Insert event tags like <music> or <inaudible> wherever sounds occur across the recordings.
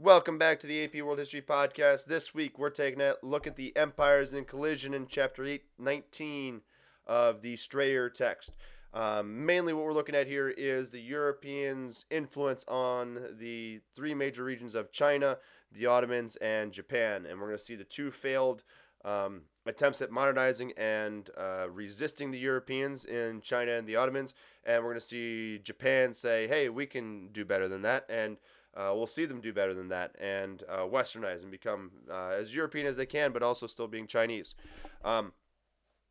Welcome back to the AP World History Podcast. This week we're taking a look at the empires in collision in Chapter 8, 19 of the Strayer text. Um, mainly, what we're looking at here is the Europeans' influence on the three major regions of China, the Ottomans, and Japan. And we're going to see the two failed um, attempts at modernizing and uh, resisting the Europeans in China and the Ottomans. And we're going to see Japan say, hey, we can do better than that. And uh, we'll see them do better than that and uh, westernize and become uh, as European as they can, but also still being Chinese. Um,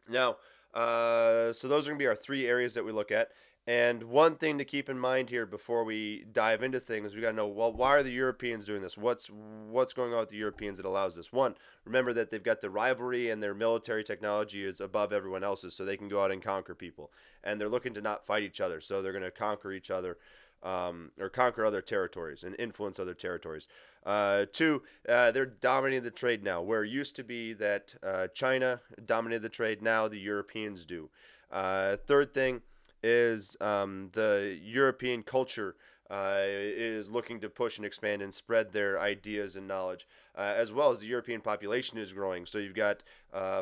now, uh, so those are going to be our three areas that we look at. And one thing to keep in mind here before we dive into things, we got to know well, why are the Europeans doing this? What's what's going on with the Europeans that allows this? One, remember that they've got the rivalry and their military technology is above everyone else's, so they can go out and conquer people. And they're looking to not fight each other, so they're going to conquer each other um, or conquer other territories and influence other territories. Uh, two, uh, they're dominating the trade now. Where it used to be that uh, China dominated the trade, now the Europeans do. Uh, third thing is um, the European culture. Uh, is looking to push and expand and spread their ideas and knowledge, uh, as well as the European population is growing. So you've got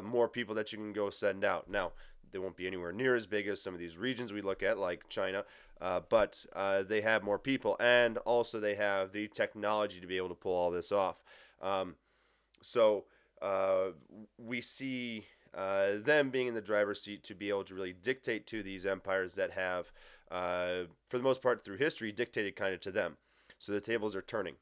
more people that you can go send out. Now, they won't be anywhere near as big as some of these regions we look at, like China, uh, but uh, they have more people, and also they have the technology to be able to pull all this off. Um, so uh, we see uh, them being in the driver's seat to be able to really dictate to these empires that have, uh, for the most part through history, dictated kind of to them. So the tables are turning.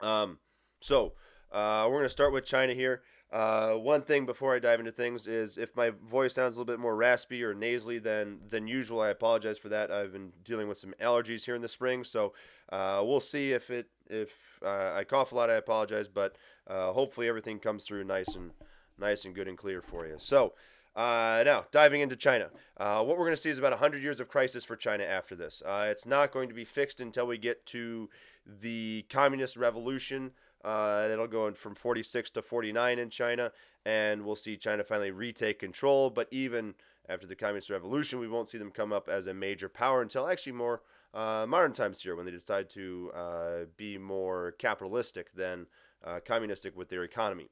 Um, so uh, we're going to start with China here. Uh, one thing before I dive into things is if my voice sounds a little bit more raspy or nasally than than usual, I apologize for that. I've been dealing with some allergies here in the spring, so uh, we'll see if it if uh, I cough a lot. I apologize, but uh, hopefully everything comes through nice and nice and good and clear for you. So. Uh, now, diving into China, uh, what we're going to see is about 100 years of crisis for China after this. it's not going to be fixed until we get to the Communist Revolution uh, that'll go from 46 to 49 in China, and we'll see China finally retake control. But even after the Communist Revolution, we won't see them come up as a major power until actually more uh, modern times here when they decide to uh, be more capitalistic than uh, communistic with their economy.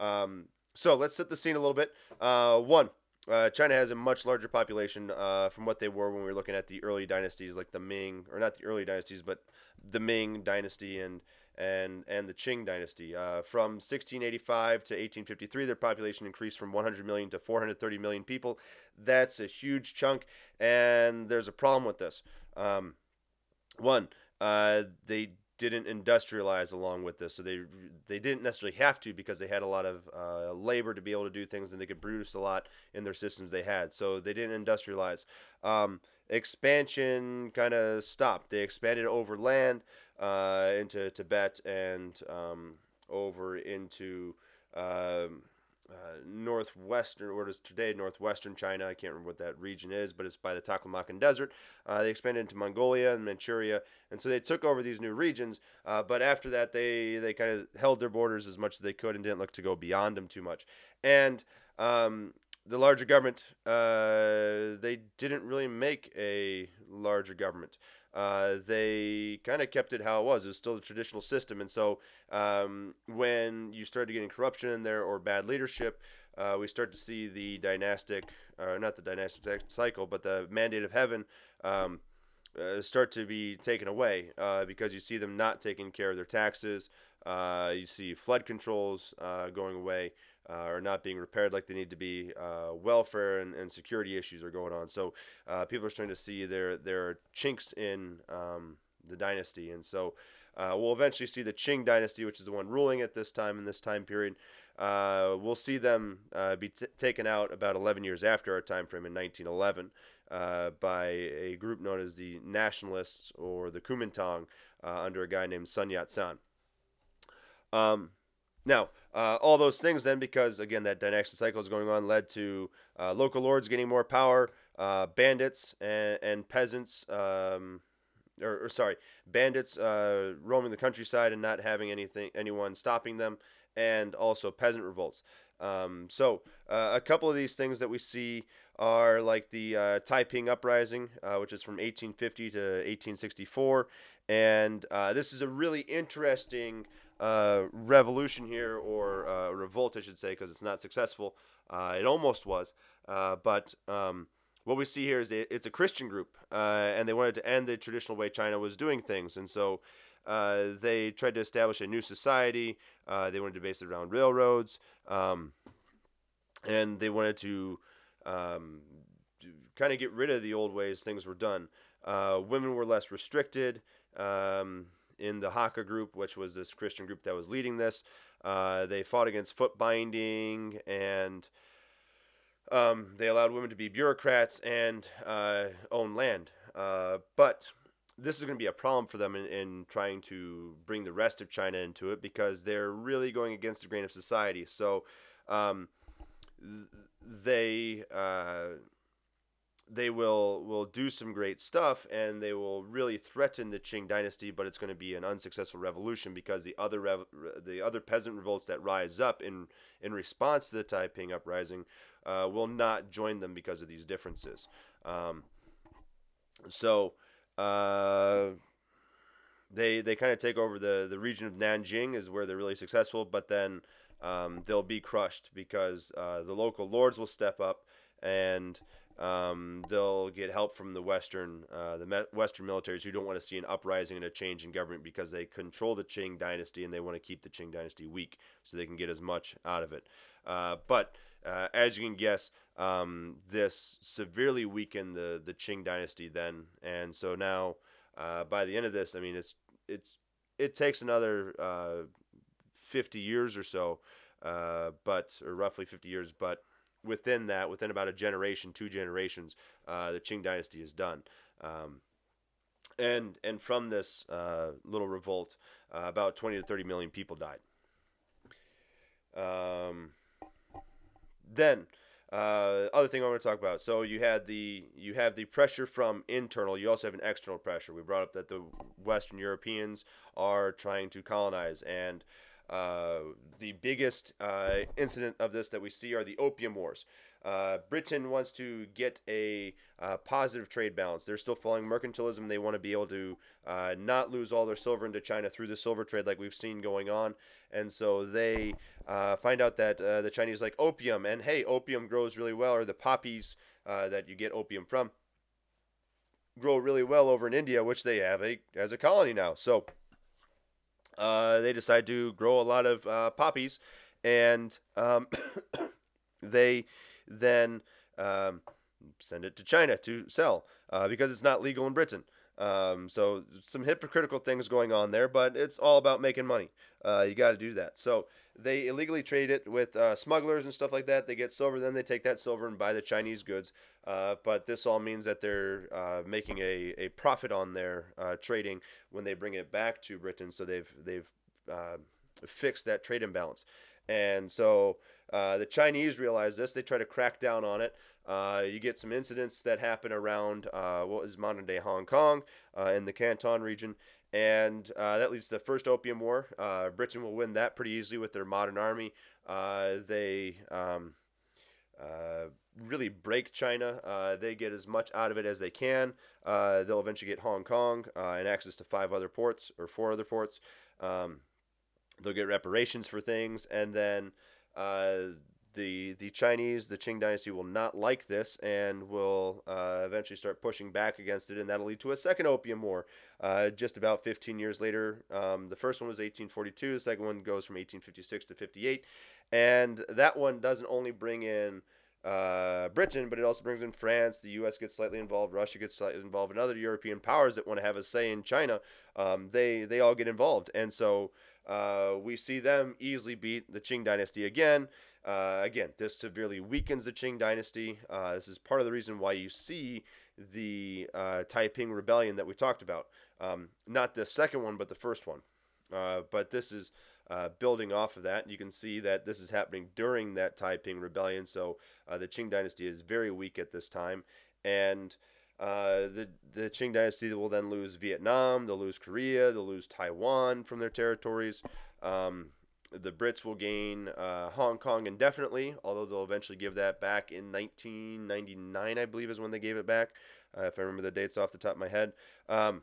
Um, so let's set the scene a little bit. Uh, one, uh, China has a much larger population uh, from what they were when we were looking at the early dynasties, like the Ming, or not the early dynasties, but the Ming dynasty and and and the Qing dynasty. Uh, from 1685 to 1853, their population increased from 100 million to 430 million people. That's a huge chunk, and there's a problem with this. Um, one, uh, they didn't industrialize along with this, so they they didn't necessarily have to because they had a lot of uh, labor to be able to do things, and they could produce a lot in their systems they had. So they didn't industrialize. Um, expansion kind of stopped. They expanded over land uh, into Tibet and um, over into um, uh, northwestern, what is today northwestern China. I can't remember what that region is, but it's by the Taklamakan Desert. Uh, they expanded into Mongolia and Manchuria, and so they took over these new regions. Uh, but after that, they they kind of held their borders as much as they could and didn't look to go beyond them too much. And um, the larger government, uh, they didn't really make a larger government uh, they kind of kept it how it was. It was still the traditional system. And so um, when you started getting corruption in there or bad leadership, uh, we start to see the dynastic, or not the dynastic cycle, but the mandate of heaven um, uh, start to be taken away uh, because you see them not taking care of their taxes. Uh, you see flood controls uh, going away uh, are not being repaired like they need to be. Uh, welfare and, and security issues are going on. So uh, people are starting to see there there are chinks in um, the dynasty, and so uh, we'll eventually see the Qing dynasty, which is the one ruling at this time in this time period. Uh, we'll see them uh, be t- taken out about 11 years after our time frame in 1911 by a group known as the Nationalists or the Kuomintang under a guy named Sun Yat-sen. Um, now, uh, all those things then, because again, that dynastic cycle is going on, led to uh, local lords getting more power, uh, bandits and, and peasants, um, or, or, sorry, bandits uh, roaming the countryside and not having anything, anyone stopping them, and also peasant revolts. Um, so, uh, a couple of these things that we see are like the uh, Taiping Uprising, uh, which is from 1850 to 1864. And uh, this is a really interesting uh, revolution here, or uh, revolt, I should say, because it's not successful. Uh, it almost was. but um, what we see here is it's a Christian group, and they wanted to end the traditional way China was doing things. And so they tried to establish a new society. they wanted to base it around railroads. Um, and they wanted to um, kind of get rid of the old ways things were done. Uh, women were less restricted um, in the Hakka group, which was this Christian group that was leading this. Uh, they fought against foot binding and um, they allowed women to be bureaucrats and uh, own land. Uh, but this is going to be a problem for them in, in, trying to bring the rest of China into it because they're really going against the grain of society. So um, they uh, they will will do some great stuff and they will really threaten the Qing dynasty, but it's going to be an unsuccessful revolution because the other rev- the other peasant revolts that rise up in in response to the Taiping uprising uh, will not join them because of these differences. Um, so. Uh, they they kind of take over the the region of Nanjing is where they're really successful, but then um, they'll be crushed because uh, the local lords will step up and um, they'll get help from the Western uh, the me- Western militaries who don't want to see an uprising and a change in government because they control the Qing dynasty and they want to keep the Qing dynasty weak so they can get as much out of it. Uh, but uh, as you can guess, um, this severely weakened the the Qing dynasty then, and so now uh, by the end of this, I mean it's it's it takes another uh, 50 years or so, uh, but or roughly 50 years, but within that, within about a generation, two generations, uh, the Qing dynasty is done. Um, and and from this uh, little revolt, uh, about 20 to 30 million people died. Um, then uh, other thing I want to talk about. So you had the you have the pressure from internal. You also have an external pressure. We brought up that the Western Europeans are trying to colonize, and uh, the biggest uh, incident of this that we see are the Opium Wars. Uh, Britain wants to get a uh, positive trade balance. They're still following mercantilism. They want to be able to uh, not lose all their silver into China through the silver trade, like we've seen going on. And so they find out that the Chinese like opium, and hey, opium grows really well, or the poppies that you get opium from grow really well over in India, which they have a as a colony now. So uh, they decide to grow a lot of uh, poppies, and um, <coughs> they then um, send it to China to sell uh, because it's not legal in Britain. Um, so some hypocritical things going on there, but it's all about making money. Uh, you got to do that. So they illegally trade it with uh, smugglers and stuff like that. They get silver, then they take that silver and buy the Chinese goods. Uh, but this all means that they're uh, making a, a profit on their uh, trading when they bring it back to Britain. So they've they've uh, fixed that trade imbalance, and so uh, the Chinese realize this. They try to crack down on it. You get some incidents that happen around what is modern day Hong Kong in the Canton region, and uh, that leads to the first Opium War. Uh, Britain will win that pretty easily with their modern army. Uh, they um, uh, really break China. Uh, they get as much out of it as they can. Uh, they'll eventually get Hong Kong and access to five other ports or four other ports. Um, they'll get reparations for things, and then the the Chinese, the Qing dynasty, will not like this and will uh, eventually start pushing back against it, and that'll lead to a second Opium War. Uh, just about 15 years later, um, the first one was 1842. The second one goes from 1856 to 58, and that one doesn't only bring in uh, Britain, but it also brings in France. The U.S. gets slightly involved. Russia gets slightly involved, and other European powers that want to have a say in China, um, they they all get involved, and so uh, we see them easily beat the Qing dynasty again. Uh, again, this severely weakens the Qing dynasty. Uh, this is part of the reason why you see the uh, Taiping rebellion that we talked about. Um, not the second one, but the first one. Uh, but this is uh, building off of that. You can see that this is happening during that Taiping rebellion. So uh, the Qing dynasty is very weak at this time. And the, the Qing dynasty will then lose Vietnam, they'll lose Korea, they'll lose Taiwan from their territories. Um, the Brits will gain uh, Hong Kong indefinitely, although they'll eventually give that back in 1999, I believe, is when they gave it back, uh, if I remember the dates off the top of my head. Um,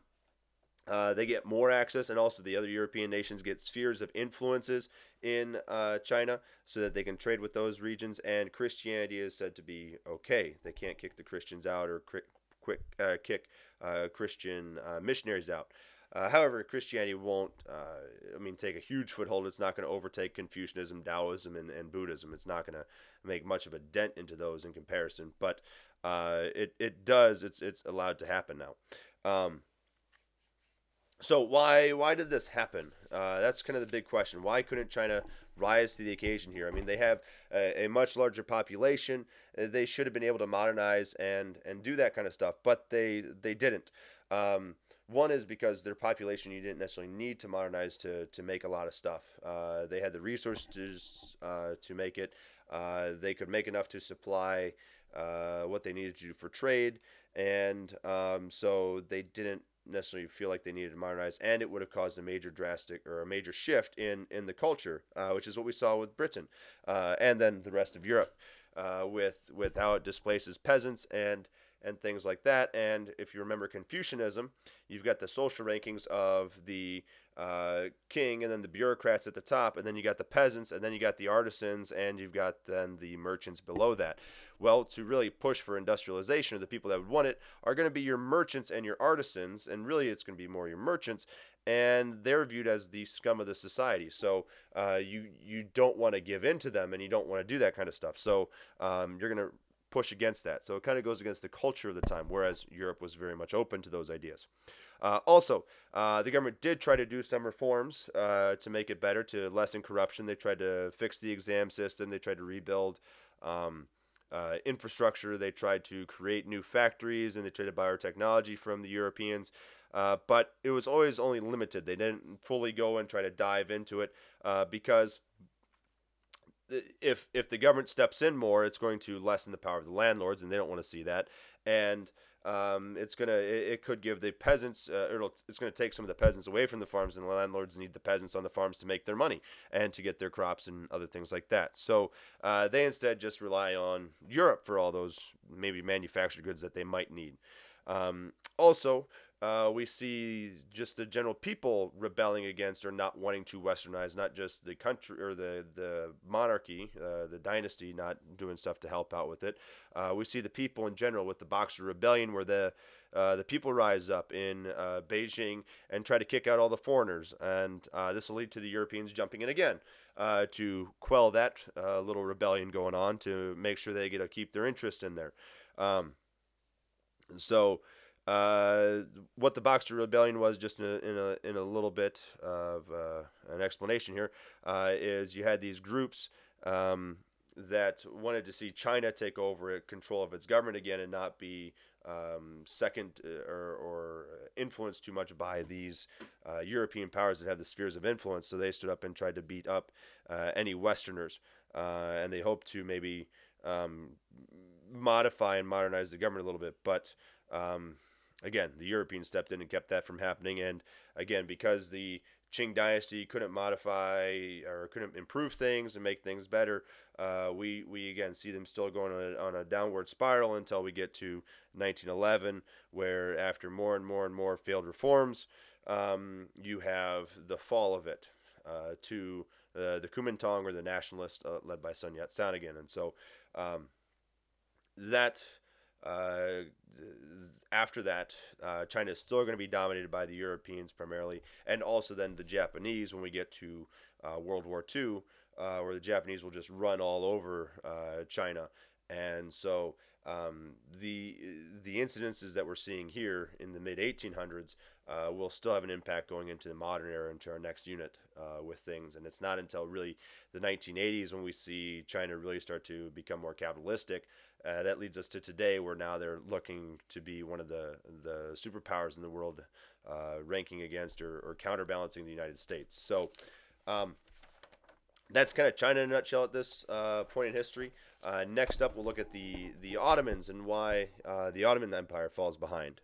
uh, they get more access, and also the other European nations get spheres of influences in uh, China so that they can trade with those regions. And Christianity is said to be okay. They can't kick the Christians out or quick, quick uh, kick uh, Christian uh, missionaries out. Uh, however, Christianity won't, I mean, take a huge foothold. It's not going to overtake Confucianism, Taoism, and, and Buddhism. It's not going to make much of a dent into those in comparison. But it, it does. It's it's allowed to happen now. Um, so why why did this happen? Uh, that's kind of the big question. Why couldn't China rise to the occasion here? I mean, they have a, a, much larger population. Uh, they should have been able to modernize and and do that kind of stuff, but they they didn't. Um, one is because their population you didn't necessarily need to modernize to to make a lot of stuff. Uh, they had the resources uh, to make it. Uh, they could make enough to supply uh, what they needed to do for trade, and um, so they didn't necessarily feel like they needed to modernize, and it would have caused a major drastic or a major shift in in the culture, uh, which is what we saw with Britain, uh, and then the rest of Europe, with with how it displaces peasants and and things like that. And if you remember Confucianism, you've got the social rankings of the uh, king and then the bureaucrats at the top, and then you got the peasants, and then you got the artisans, and you've got then the merchants below that. Well, to really push for industrialization, the people that would want it are going to be your merchants and your artisans, and really it's going to be more your merchants, and they're viewed as the scum of the society. So uh, you you don't want to give in to them, and you don't want to do that kind of stuff. So um, you're going to push against that. So it kind of goes against the culture of the time, whereas Europe was very much open to those ideas. Uh, also, uh, the government did try to do some reforms uh, to make it better, to lessen corruption. They tried to fix the exam system. They tried to rebuild um, uh, infrastructure. They tried to create new factories, and they tried to buy our technology from the Europeans. Uh, but it was always only limited. They didn't fully go and try to dive into it uh, because if if the government steps in more, it's going to lessen the power of the landlords, and they don't want to see that. And um, it's gonna it, it, could give the peasants uh, it's gonna take some of the peasants away from the farms, and the landlords need the peasants on the farms to make their money and to get their crops and other things like that. So uh, they instead just rely on Europe for all those maybe manufactured goods that they might need. Um, also, uh, we see just the general people rebelling against or not wanting to westernize, not just the country or the the monarchy, uh, the dynasty, not doing stuff to help out with it. Uh, we see the people in general with the Boxer Rebellion, where the uh, the people rise up in uh, Beijing and try to kick out all the foreigners, and uh, this will lead to the Europeans jumping in again to quell that little rebellion going on to make sure they get to keep their interest in there. Um, so. Uh, what the Boxer Rebellion was, just in a, in a, in a little bit of uh, an explanation here, uh, is you had these groups um, that wanted to see China take over control of its government again and not be um, second uh, or, or, influenced too much by these uh, European powers that have the spheres of influence. So they stood up and tried to beat up any Westerners, and they hoped to maybe um, modify and modernize the government a little bit, but um, again, the Europeans stepped in and kept that from happening. And again, because the Qing dynasty couldn't modify or couldn't improve things and make things better, uh, we, we again see them still going on a, on a downward spiral until we get to 1911, where after more and more and more failed reforms, um, you have the fall of it uh, to uh, the Kuomintang or the nationalists uh, led by Sun Yat sen again. And so um, that uh, after that, uh, China is still going to be dominated by the Europeans primarily, and also then the Japanese when we get to uh, World War II, uh, where the Japanese will just run all over uh, China. And so um, the the incidences that we're seeing here in the mid 1800s uh, will still have an impact going into the modern era, into our next unit uh, with things. And it's not until really the 1980s when we see China really start to become more capitalistic. Uh, that leads us to today, where now they're looking to be one of the the superpowers in the world, uh, ranking against or, or, counterbalancing the United States. So. Um, that's kind of China in a nutshell at this uh, point in history. Uh, next up, we'll look at the the Ottomans and why uh, the Ottoman Empire falls behind.